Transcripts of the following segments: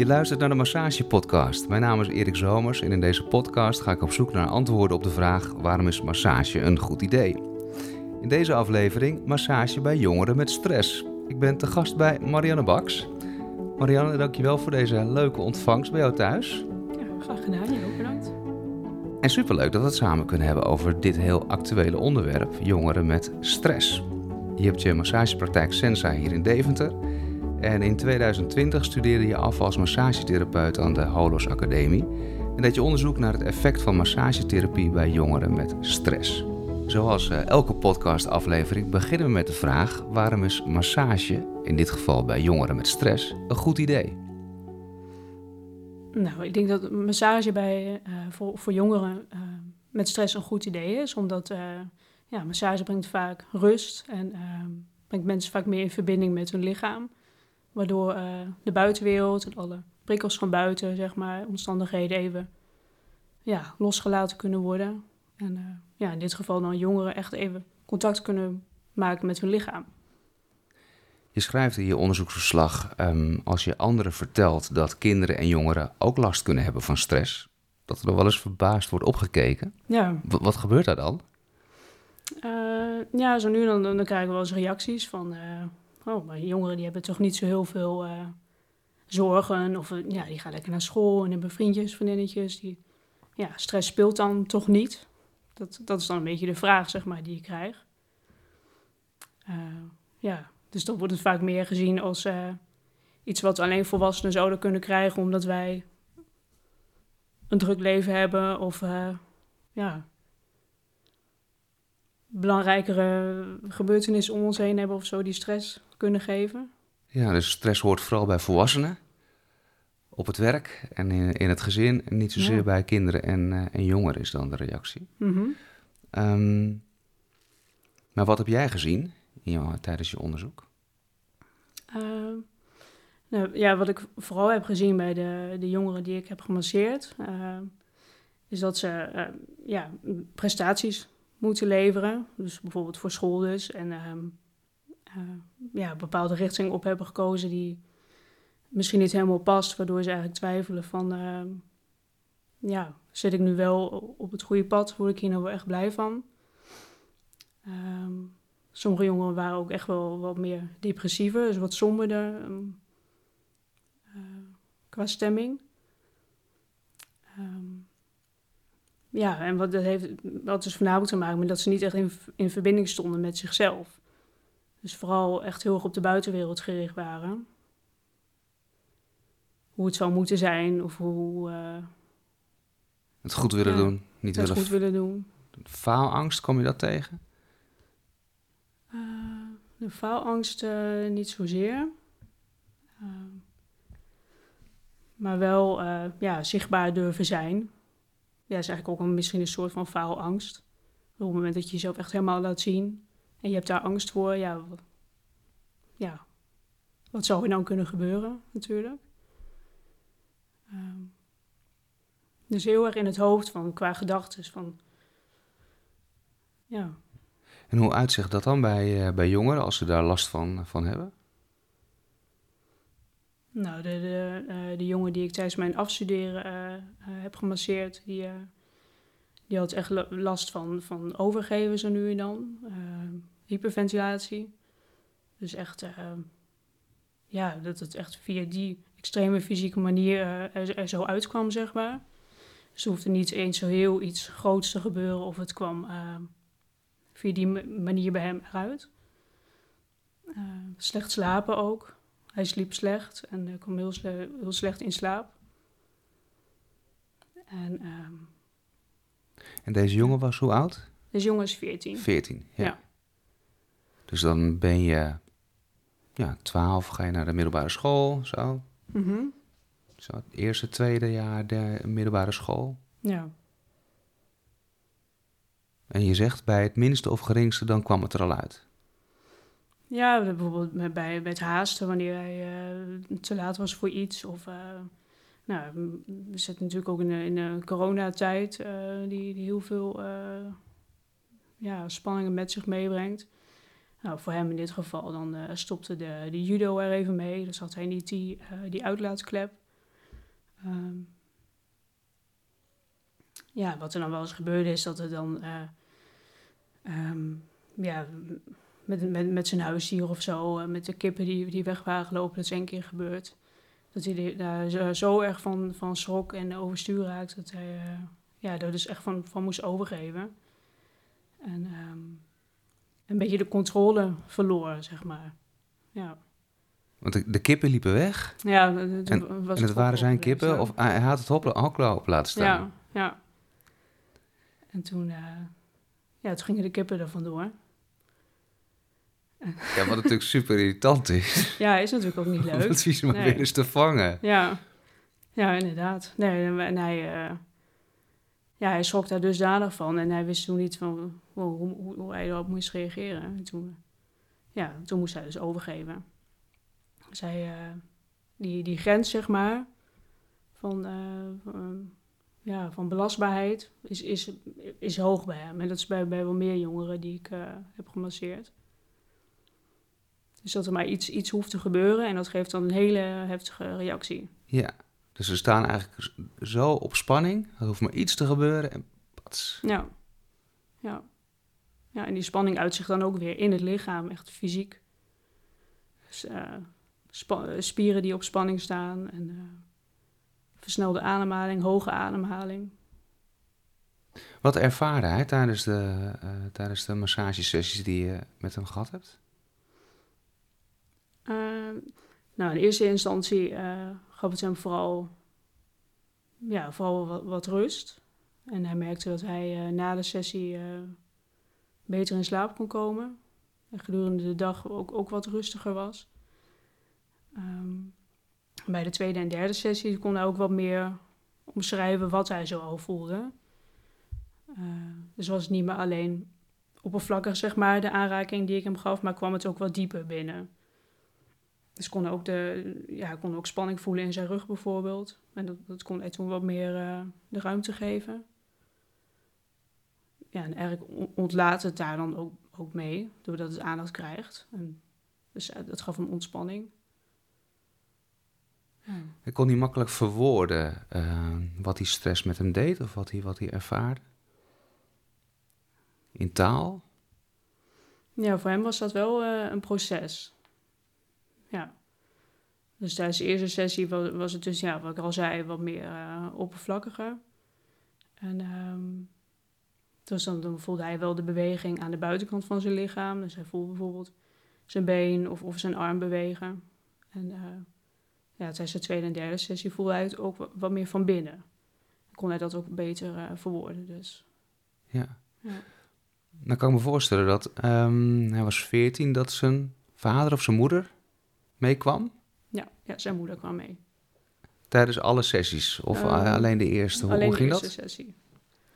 Je luistert naar de Massage Podcast. Mijn naam is Erik Zomers en in deze podcast ga ik op zoek naar antwoorden op de vraag: waarom is massage een goed idee? In deze aflevering massage bij jongeren met stress. Ik ben te gast bij Marianne Baks. Marianne, dankjewel voor deze leuke ontvangst bij jou thuis. Ja, graag gedaan. Je ook bedankt. En superleuk dat we het samen kunnen hebben over dit heel actuele onderwerp: jongeren met stress. Je hebt je massagepraktijk Sensa hier in Deventer. En in 2020 studeerde je af als massagetherapeut aan de Holos Academie. En deed je onderzoek naar het effect van massagetherapie bij jongeren met stress. Zoals eh, elke podcastaflevering beginnen we met de vraag: waarom is massage, in dit geval bij jongeren met stress, een goed idee? Nou, ik denk dat massage bij, eh, voor, voor jongeren eh, met stress een goed idee is. Omdat ja, massage brengt vaak rust en brengt mensen vaak meer in verbinding met hun lichaam. Waardoor de buitenwereld en alle prikkels van buiten, zeg maar, omstandigheden even ja, losgelaten kunnen worden. En ja, in dit geval dan jongeren echt even contact kunnen maken met hun lichaam. Je schrijft in je onderzoeksverslag, ehm, als je anderen vertelt dat kinderen en jongeren ook last kunnen hebben van stress, dat er wel eens verbaasd wordt opgekeken. Ja. W- wat gebeurt daar dan? Uh, ja, zo nu dan, dan krijgen we wel eens reacties van... Uh, oh, maar jongeren die hebben toch niet zo heel veel uh, zorgen. Of ja, die gaan lekker naar school en hebben vriendjes, vriendinnetjes. Die, ja, stress speelt dan toch niet. Dat, dat is dan een beetje de vraag, zeg maar, die je krijgt. ja, dus dan wordt het vaak meer gezien als iets wat alleen volwassenen zouden kunnen krijgen... omdat wij een druk leven hebben of ja, belangrijkere gebeurtenissen om ons heen hebben of zo die stress kunnen geven. Ja, dus stress hoort vooral bij volwassenen op het werk en in, in het gezin en niet zozeer Ja. bij kinderen en, uh, en jongeren is dan de reactie. Mhm. Um, maar wat heb jij gezien in jou, tijdens je onderzoek? Uh, nou, ja, wat ik vooral heb gezien bij de, de jongeren die ik heb gemasseerd, uh, is dat ze ja, prestaties moeten leveren. Dus bijvoorbeeld voor school dus. En ja, een bepaalde richting op hebben gekozen die misschien niet helemaal past. Waardoor ze eigenlijk twijfelen van, ja, zit ik nu wel op het goede pad? Word ik hier nou wel echt blij van? Um, sommige jongeren waren ook echt wel wat meer depressiever, dus wat somberder um, uh, qua stemming. Um, ja, en wat dat heeft dat dus voornamelijk te maken met dat ze niet echt in, in verbinding stonden met zichzelf. Dus vooral echt heel erg op de buitenwereld gericht waren. Hoe het zou moeten zijn of hoe... Uh, het goed willen ja, doen, niet het willen... goed willen doen. Faalangst, kom je dat tegen? Uh, de faalangst uh, niet zozeer. Maar wel ja, zichtbaar durven zijn. Ja, is eigenlijk ook een, misschien een soort van faalangst. Op het moment dat je jezelf echt helemaal laat zien en je hebt daar angst voor, ja, ja wat zou er dan kunnen gebeuren natuurlijk. Um, dus heel erg in het hoofd van qua gedachten van, ja. En hoe uitzicht dat dan bij, uh, bij jongeren als ze daar last van, van hebben? Nou, de, de, uh, de jongen die ik tijdens mijn afstuderen uh, heb gemasseerd, die, die had echt last van, van overgeven zo nu en dan. hyperventilatie. Dus echt, ja, dat het echt via die extreme fysieke manier er, er, zo uitkwam, zeg maar. Dus hoefde niet eens zo heel iets groots te gebeuren of het kwam via die manier bij hem eruit. Slecht slapen ook. Hij sliep slecht en kwam heel, heel, slecht in slaap. En, um, en deze jongen was hoe oud? Deze jongen is 14. 14, ja. ja. Dus dan ben je ja, 12, ga je naar de middelbare school, zo. Mm -hmm. Zo, het eerste, tweede jaar de middelbare school. Ja. En je zegt bij het minste of geringste, dan kwam het er al uit. Ja, bijvoorbeeld bij, bij het haasten, wanneer hij uh, te laat was voor iets. Of, uh, nou, we zitten natuurlijk ook in de, in de coronatijd, uh, die, die heel veel ja, spanningen met zich meebrengt. Nou, voor hem in dit geval, dan stopte de, de judo er even mee. Dus had hij niet die, die uitlaatklep. Ehm, ja, wat er dan wel eens gebeurde is dat er dan eh, ehm, ja, met, met, met zijn huisdier of zo, eh, met de kippen die, die weg waren gelopen, dat is één keer gebeurd. Dat hij daar zo, erg van, van schrok en overstuur raakte dat hij eh, ja, daar dus echt van, van moest overgeven. En ehm, een beetje de controle verloor, zeg maar. Ja. Want de, de kippen liepen weg Ja, het en, was en het waren zijn kippen zo. of hij had het hopla- hoklopen laten staan. Ja, ja. En toen, eh, ja, toen gingen de kippen er vandoor. Ja, wat natuurlijk super irritant is. Ja, is natuurlijk ook niet leuk. het vies maar Nee. weer eens te vangen. Ja, ja inderdaad. Nee, en hij, eh, ja, hij schrok daar dusdanig van. En hij wist toen niet van, wow, hoe, hoe, hoe hij erop moest reageren. En toen, ja, toen moest hij dus overgeven. Dus hij, eh, die, die grens, zeg maar, van, eh, van, ja, van belastbaarheid is, is, is hoog bij hem. En dat is bij, bij wel meer jongeren die ik heb gemasseerd. Dus dat er maar iets, iets hoeft te gebeuren en dat geeft dan een hele heftige reactie. Ja, dus ze staan eigenlijk zo op spanning. Er hoeft maar iets te gebeuren en pats. Ja. Ja. Ja, en die spanning uit zich dan ook weer in het lichaam, echt fysiek. Dus, eh, eh, spieren die op spanning staan en eh, versnelde ademhaling, hoge ademhaling. Wat ervaarde hij tijdens de, eh, tijdens de massagesessies die je met hem gehad hebt? Eh, nou, in eerste instantie eh, gaf het hem vooral, ja, vooral wat, rust. En hij merkte dat hij eh, na de sessie eh, beter in slaap kon komen. En gedurende de dag ook, ook wat rustiger was. Ehm, bij de tweede en derde sessie kon hij ook wat meer omschrijven wat hij zo al voelde. Eh, dus was het niet meer alleen oppervlakkig, zeg maar, de aanraking die ik hem gaf, maar kwam het ook wat dieper binnen. Dus kon ook, de, ja, kon ook spanning voelen in zijn rug bijvoorbeeld. En dat, dat kon hij toen wat meer eh, de ruimte geven. Ja, en eigenlijk on- ontlaat het daar dan ook, ook mee, doordat het aandacht krijgt. En dus eh, dat gaf hem ontspanning. Ja. Ik kon niet makkelijk verwoorden eh, wat die stress met hem deed of wat hij, wat hij ervaarde. In taal. Ja, voor hem was dat wel een proces. Ja. Dus tijdens de eerste sessie was, was het dus, ja, wat ik al zei, wat meer eh, oppervlakkiger. En ehm, dus dan, dan voelde hij wel de beweging aan de buitenkant van zijn lichaam. Dus hij voelde bijvoorbeeld zijn been of, of zijn arm bewegen. En eh, ja, tijdens de tweede en derde sessie voelde hij het ook wat, wat meer van binnen. Dan kon hij dat ook beter eh, verwoorden. Dus. Ja. Ja. Dan kan ik me voorstellen dat ehm, hij was 14, dat zijn vader of zijn moeder meekwam Ja, ja, zijn moeder kwam mee. tijdens alle sessies. Of eh, alleen de eerste. Hoe, Alleen hoe de eerste dat? sessie.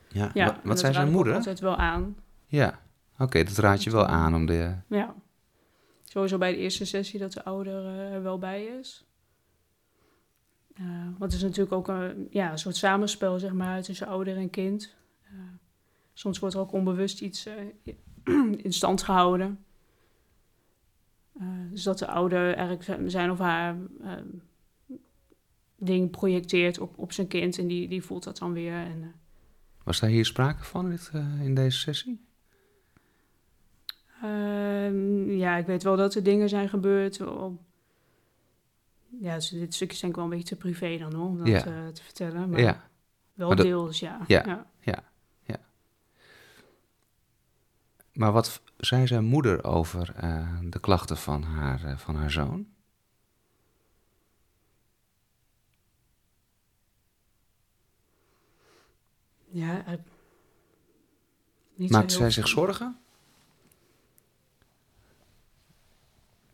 Ja. Ja, Wat, wat dat zei zijn moeder? altijd wel aan. Ja. Oké, dat raad je wel aan om de. Ja. Sowieso bij de eerste sessie dat de ouder eh, er wel bij is. Eh, want het is natuurlijk ook een, ja, een soort samenspel zeg maar, tussen ouder en kind. Eh, soms wordt er ook onbewust iets eh, in stand gehouden. Eh, dus dat de ouder eigenlijk zijn of haar eh, ding projecteert op, op zijn kind en die, die voelt dat dan weer. En, eh, Was daar hier sprake van in, dit, eh, in deze sessie? Ehm, ja, ik weet wel dat er dingen zijn gebeurd. Op... Ja, dus dit stukje is denk ik wel een beetje te privé dan hoor, om dat Ja. te vertellen. Maar Ja. wel Maar dat- deels, ja. Ja. Maar wat zei zijn moeder over eh, de klachten van haar, eh, van haar zoon? Ja, niet Maakte heel zij zich zorgen?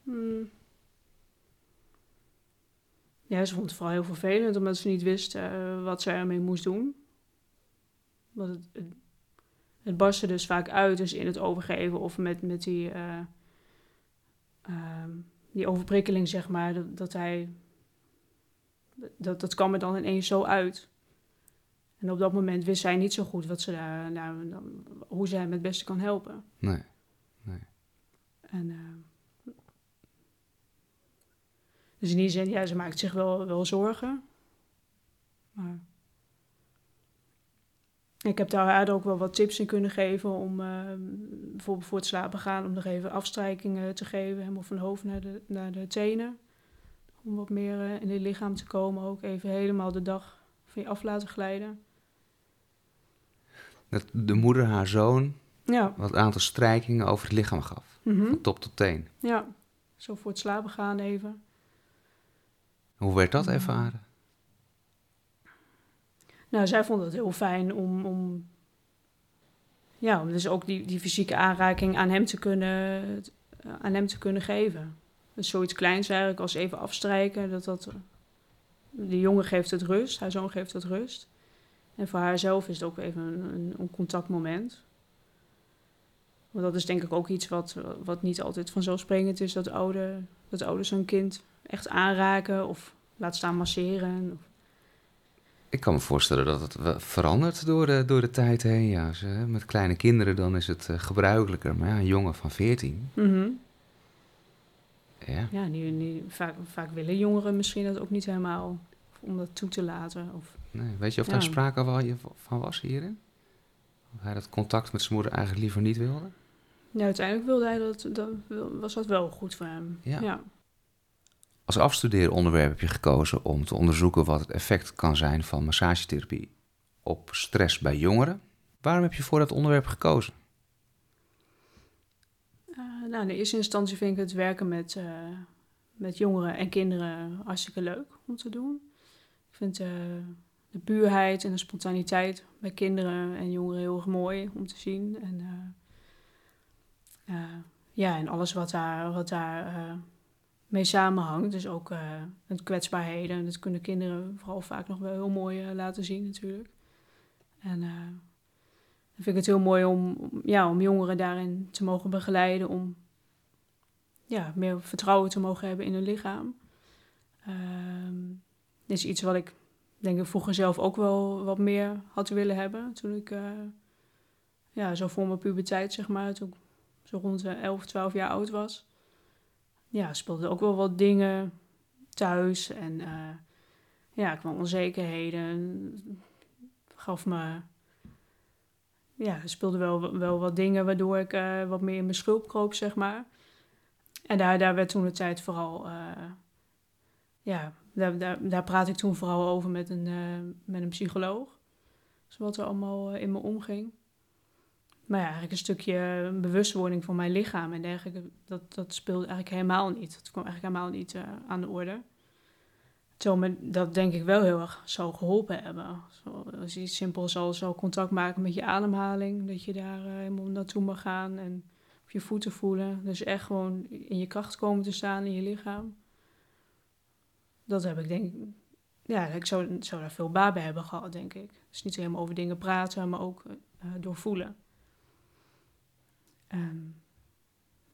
Hmm. Ja, ze vond het vooral heel vervelend, omdat ze niet wist wat ze ermee moest doen. Want het, het, het barstte dus vaak uit, dus in het overgeven of met, met die, eh, ehm, die overprikkeling, zeg maar. Dat, dat hij... Dat, dat kwam er dan ineens zo uit. En op dat moment wist zij niet zo goed wat ze daar, nou, hoe zij hem het beste kan helpen. Nee. En, eh, dus in die zin, ja, ze maakt zich wel, wel zorgen. Maar ik heb daar ook wel wat tips in kunnen geven om uh, bijvoorbeeld voor het slapen gaan, om nog even afstrijkingen te geven, helemaal van hoofd naar de, naar de tenen. Om wat meer uh, in het lichaam te komen, ook even helemaal de dag van je af laten glijden. Dat de moeder haar zoon Ja, wat aantal strijkingen over het lichaam gaf. mhm. Van top tot teen. ja. zo voor het slapen gaan even. Hoe werd dat Ja. ervaren? Nou, zij vond het heel fijn om, om ja, om dus ook die, die fysieke aanraking aan hem te kunnen, aan hem te kunnen geven. Zoiets kleins eigenlijk als even afstrijken. Dat dat, de jongen geeft het rust, haar zoon geeft het rust. En voor haarzelf is het ook even een, een, een contactmoment. Want dat is denk ik ook iets wat, wat niet altijd vanzelfsprekend is. Dat, oude, dat ouders hun kind echt aanraken of laat staan masseren. Ik kan me voorstellen dat het verandert door de, door de tijd heen. Ja, met kleine kinderen dan is het eh, gebruikelijker. Maar ja, een jongen van 14. Mhm. Ja. Ja, nu, nu, vaak, vaak willen jongeren misschien dat ook niet helemaal om dat toe te laten. Of, Nee, weet je of Ja. daar sprake van was hierin? Of hij dat contact met zijn moeder eigenlijk liever niet wilde? ja, uiteindelijk wilde hij dat, dat, was dat wel goed voor hem. Ja. ja. Als afstudeeronderwerp heb je gekozen om te onderzoeken wat het effect kan zijn van massagetherapie op stress bij jongeren. Waarom heb je voor dat onderwerp gekozen? Eh, nou, in eerste instantie vind ik het werken met, eh, met jongeren en kinderen hartstikke leuk om te doen. Ik vind eh, de puurheid en de spontaniteit bij kinderen en jongeren heel erg mooi om te zien. En, ja, en alles wat daar, wat daar mee samenhangt. Dus ook eh het kwetsbaarheden. Dat kunnen kinderen vooral vaak nog wel heel mooi eh, laten zien natuurlijk. En eh, dan vind ik het heel mooi om, ja, om jongeren daarin te mogen begeleiden. Om ja, meer vertrouwen te mogen hebben in hun lichaam. Ehm dit is iets wat ik denk ik vroeger zelf ook wel wat meer had willen hebben. Toen ik ja, zo voor mijn puberteit, zeg maar, toen ik zo rond de 11, 12 jaar oud was. Ja, speelden ook wel wat dingen thuis. En eh, ja, ik kwam onzekerheden. Gaf me ja, speelden wel, wel wat dingen waardoor ik eh, wat meer in mijn schulp kroop, zeg maar. En daar, daar werd toen de tijd vooral, eh, ja, daar, daar, daar praat ik toen vooral over met een, met een psycholoog. Dus wat er allemaal in me omging. Maar ja, eigenlijk een stukje bewustwording van mijn lichaam en dergelijke, dat, dat speelde eigenlijk helemaal niet. Dat kwam eigenlijk helemaal niet eh, aan de orde. Terwijl me dat denk ik wel heel erg zou geholpen hebben. Zo, als iets simpels als zo contact maken met je ademhaling. Dat je daar eh, helemaal naartoe mag gaan en op je voeten voelen. Dus echt gewoon in je kracht komen te staan in je lichaam. Dat heb ik denk ik... Ja, ik zou, daar veel baat bij hebben gehad, denk ik. Dus niet helemaal over dingen praten, maar ook eh door En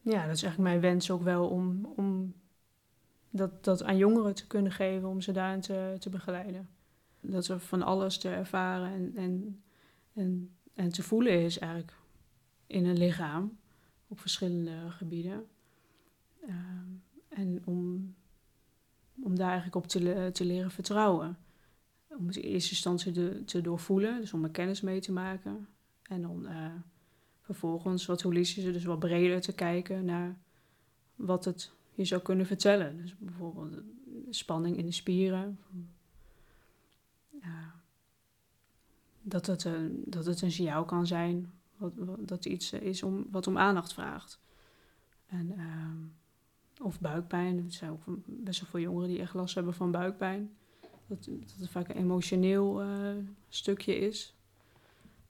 ja, dat is eigenlijk mijn wens ook wel om, om dat, dat aan jongeren te kunnen geven, om ze daarin te, te begeleiden. Dat er van alles te ervaren en, en, en, en te voelen is eigenlijk in een lichaam op verschillende gebieden. Ehm, en om, om daar eigenlijk op te, te leren vertrouwen. Om het in eerste instantie te, doorvoelen, dus om er kennis mee te maken. En dan eh, vervolgens wat holistischer, dus wat breder te kijken naar wat het je zou kunnen vertellen. Dus bijvoorbeeld spanning in de spieren. Dat, het een, dat het een signaal kan zijn, wat, dat iets is om, wat om aandacht vraagt. En, ehm, of buikpijn. Er zijn ook best wel veel jongeren die echt last hebben van buikpijn. Dat, dat het vaak een emotioneel eh, stukje is.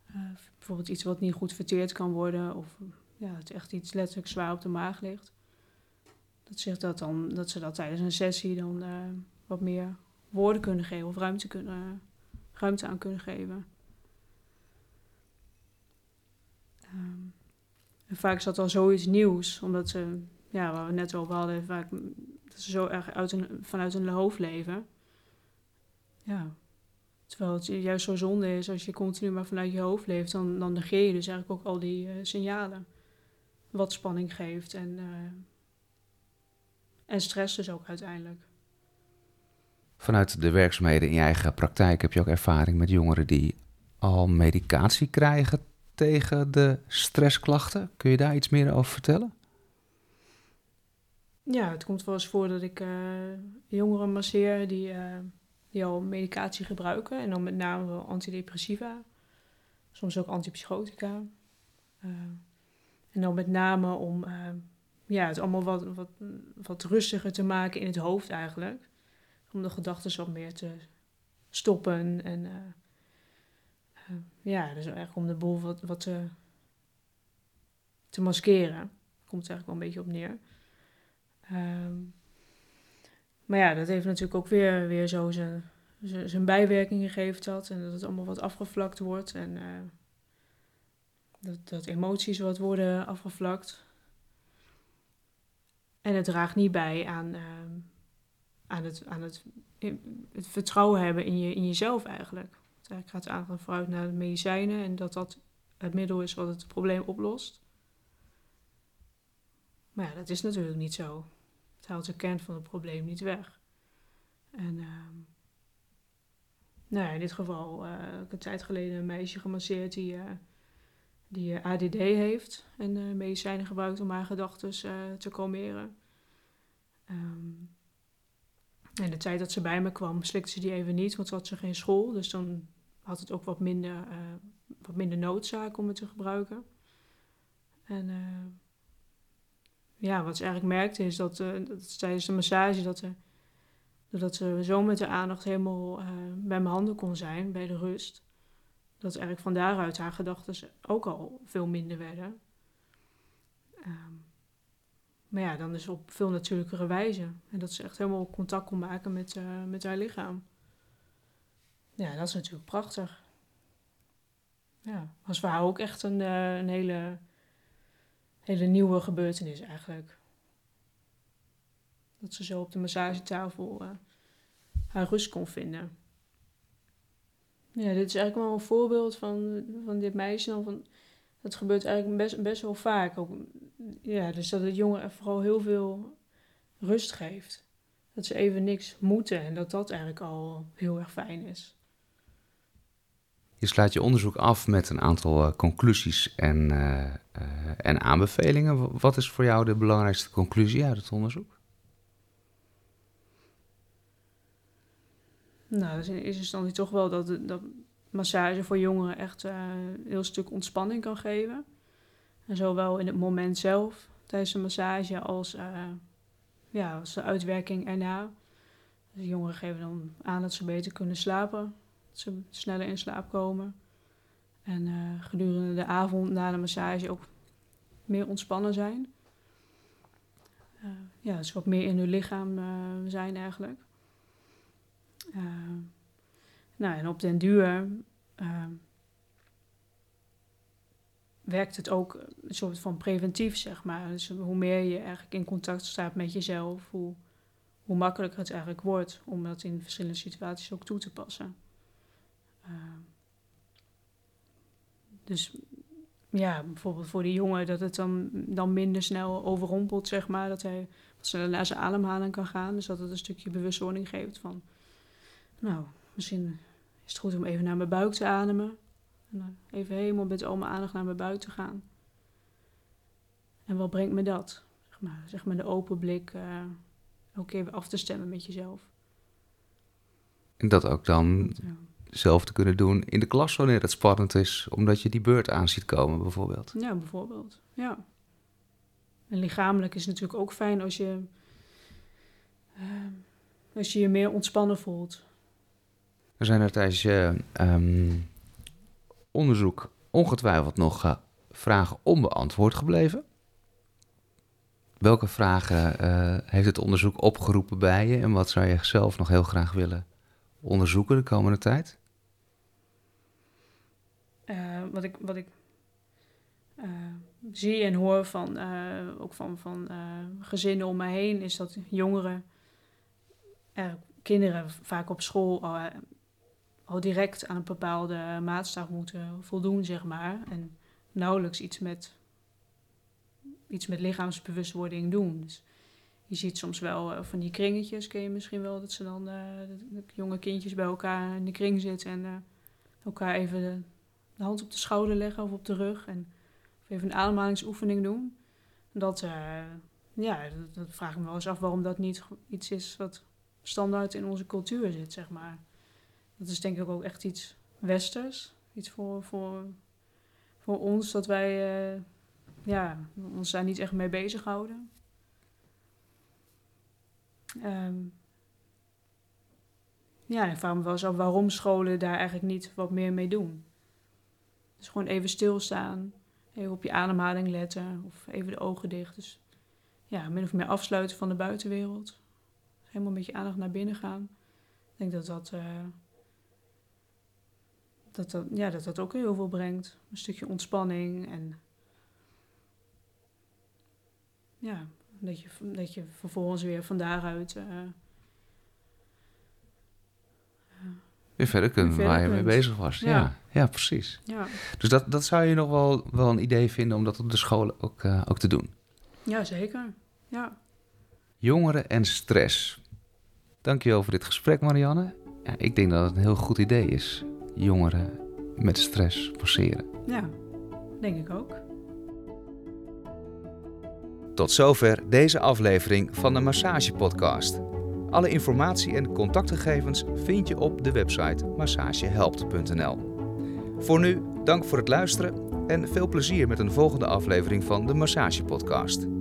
Eh, bijvoorbeeld iets wat niet goed verteerd kan worden. Of ja, het echt iets letterlijk zwaar op de maag ligt. Dat, zich dat, dan, dat ze dat tijdens een sessie dan eh, wat meer woorden kunnen geven of ruimte, kunnen, ruimte aan kunnen geven. Ehm, en vaak is dat al zoiets nieuws, omdat ze, ja, waar we net over hadden, vaak dat ze zo erg uit vanuit hun hoofd leven. Ja. Terwijl het juist zo zonde is als je continu maar vanuit je hoofd leeft, dan, dan negeer je dus eigenlijk ook al die eh, signalen. Wat spanning geeft en, eh, en stress dus ook uiteindelijk. Vanuit de werkzaamheden in je eigen praktijk heb je ook ervaring met jongeren die al medicatie krijgen tegen de stressklachten. Kun je daar iets meer over vertellen? Ja, het komt wel eens voor dat ik uh, jongeren masseer die, die al medicatie gebruiken. En dan met name antidepressiva. Soms ook antipsychotica. Uh, en dan met name om ja, het allemaal wat, wat, wat rustiger te maken in het hoofd eigenlijk. Om de gedachten wat meer te stoppen. En ja, dus eigenlijk om de boel wat, wat te, te maskeren. Komt het eigenlijk wel een beetje op neer. Um, maar ja, dat heeft natuurlijk ook weer, weer zo zijn, zijn bijwerkingen gegeven dat. En dat het allemaal wat afgevlakt wordt. En uh, dat, dat emoties wat worden afgevlakt. En het draagt niet bij aan, uh, aan, het, aan het, het vertrouwen hebben in, je, in jezelf eigenlijk. Het eigenlijk gaat aangaan vooruit naar de medicijnen en dat dat het middel is wat het probleem oplost. Maar ja, dat is natuurlijk niet zo. Het haalt de van het probleem niet weg. En uh, nou ja, in dit geval uh, heb ik een tijd geleden een meisje gemasseerd die, uh, die ADD heeft en medicijnen gebruikt om haar gedachten te kalmeren. En de tijd dat ze bij me kwam, slikte ze die even niet, want had ze geen school. Dus dan had het ook wat minder, wat minder noodzaak om het te gebruiken. En ja, wat ze eigenlijk merkte is dat, dat tijdens de massage dat, er, doordat ze zo met de aandacht helemaal uh, bij mijn handen kon zijn, bij de rust, dat eigenlijk van daaruit haar gedachten ook al veel minder werden. Um, maar ja, dan is op veel natuurlijkere wijze. En dat ze echt helemaal contact kon maken met, uh, met haar lichaam. Ja, dat is natuurlijk prachtig. Ja, was voor haar ook echt een, een hele hele nieuwe gebeurtenis eigenlijk. Dat ze zo op de massagetafel uh, haar rust kon vinden. Ja, dit is eigenlijk wel een voorbeeld van, van dit meisje. Van, dat gebeurt eigenlijk best, best wel vaak. Ook, ja, dus dat het jongen vooral heel veel rust geeft. Dat ze even niks moeten en dat dat eigenlijk al heel erg fijn is. Je sluit je onderzoek af met een aantal uh, conclusies en, uh, uh, en aanbevelingen. Wat is voor jou de belangrijkste conclusie uit het onderzoek? Nou, in eerste instantie toch wel dat, dat massage voor jongeren echt een heel stuk ontspanning kan geven. En zowel in het moment zelf, tijdens de massage, als, ja, als de uitwerking erna. De jongeren geven dan aan dat ze beter kunnen slapen ze sneller in slaap komen. En uh, gedurende de avond na de massage ook meer ontspannen zijn. Uh, ja, dus wat meer in hun lichaam uh, zijn eigenlijk. nou, en op den duur werkt het ook een soort van preventief, zeg maar. Dus hoe meer je eigenlijk in contact staat met jezelf, hoe, hoe makkelijker het eigenlijk wordt om dat in verschillende situaties ook toe te passen. Dus ja, bijvoorbeeld voor die jongen dat het dan, dan minder snel overrompelt, zeg maar. Dat hij wat sneller naar zijn ademhaling kan gaan. Dus dat het een stukje bewustwording geeft van... Nou, misschien is het goed om even naar mijn buik te ademen. En even helemaal met al mijn aandacht naar mijn buik te gaan. En wat brengt me dat? Zeg maar, zeg maar de open blik uh, ook even af te stemmen met jezelf. En dat ook dan zelf te kunnen doen in de klas wanneer het spannend is, omdat je die beurt aan ziet komen, bijvoorbeeld. Ja, bijvoorbeeld. Ja. En lichamelijk is natuurlijk ook fijn als je, uh, als je je meer ontspannen voelt. Er zijn er tijdens je um, onderzoek ongetwijfeld nog uh, vragen onbeantwoord gebleven. Welke vragen uh, heeft het onderzoek opgeroepen bij je en wat zou je zelf nog heel graag willen onderzoeken de komende tijd? Uh, wat ik, wat ik uh, zie en hoor van, uh, ook van, van gezinnen om me heen, is dat jongeren, kinderen vaak op school al, al direct aan een bepaalde maatstaf moeten voldoen, zeg maar. En nauwelijks iets met, iets met lichaamsbewustwording doen. Dus je ziet soms wel eh, van die kringetjes, ken je misschien wel, dat ze dan eh, jonge kindjes bij elkaar in de kring zitten en eh, elkaar even de, hand op de schouder leggen of op de rug en even een ademhalingsoefening doen. Dat, eh, ja, dat, vraag ik me wel eens af waarom dat niet iets is wat standaard in onze cultuur zit, zeg maar. Dat is denk ik ook echt iets westers, iets voor, voor, voor ons dat wij eh, ja, ons daar niet echt mee bezighouden. Ehm ja, ik vraag me wel eens af waarom scholen daar eigenlijk niet wat meer mee doen. Dus gewoon even stilstaan, even op je ademhaling letten of even de ogen dicht. Dus ja, min of meer afsluiten van de buitenwereld. Helemaal met je aandacht naar binnen gaan. Ik denk dat dat, eh, dat, dat, ja, dat dat ook heel veel brengt. Een stukje ontspanning en ja, dat je, dat je vervolgens weer van daaruit... eh, Weer verder kunnen waar je mee bezig was. Ja, Ja. ja. precies. ja, Dus dat, dat zou je nog wel, wel een idee vinden om dat op de scholen ook, eh, ook te doen. ja, zeker. Ja. Jongeren en stress. Dankjewel voor dit gesprek, Marianne. Ja, ik denk dat het een heel goed idee is. Jongeren met stress forceren. Ja, denk ik ook. Tot zover deze aflevering van de Massage Podcast. Alle informatie en contactgegevens vind je op de website massagehelpt.nl. Voor nu, dank voor het luisteren en veel plezier met een volgende aflevering van de Massage Podcast.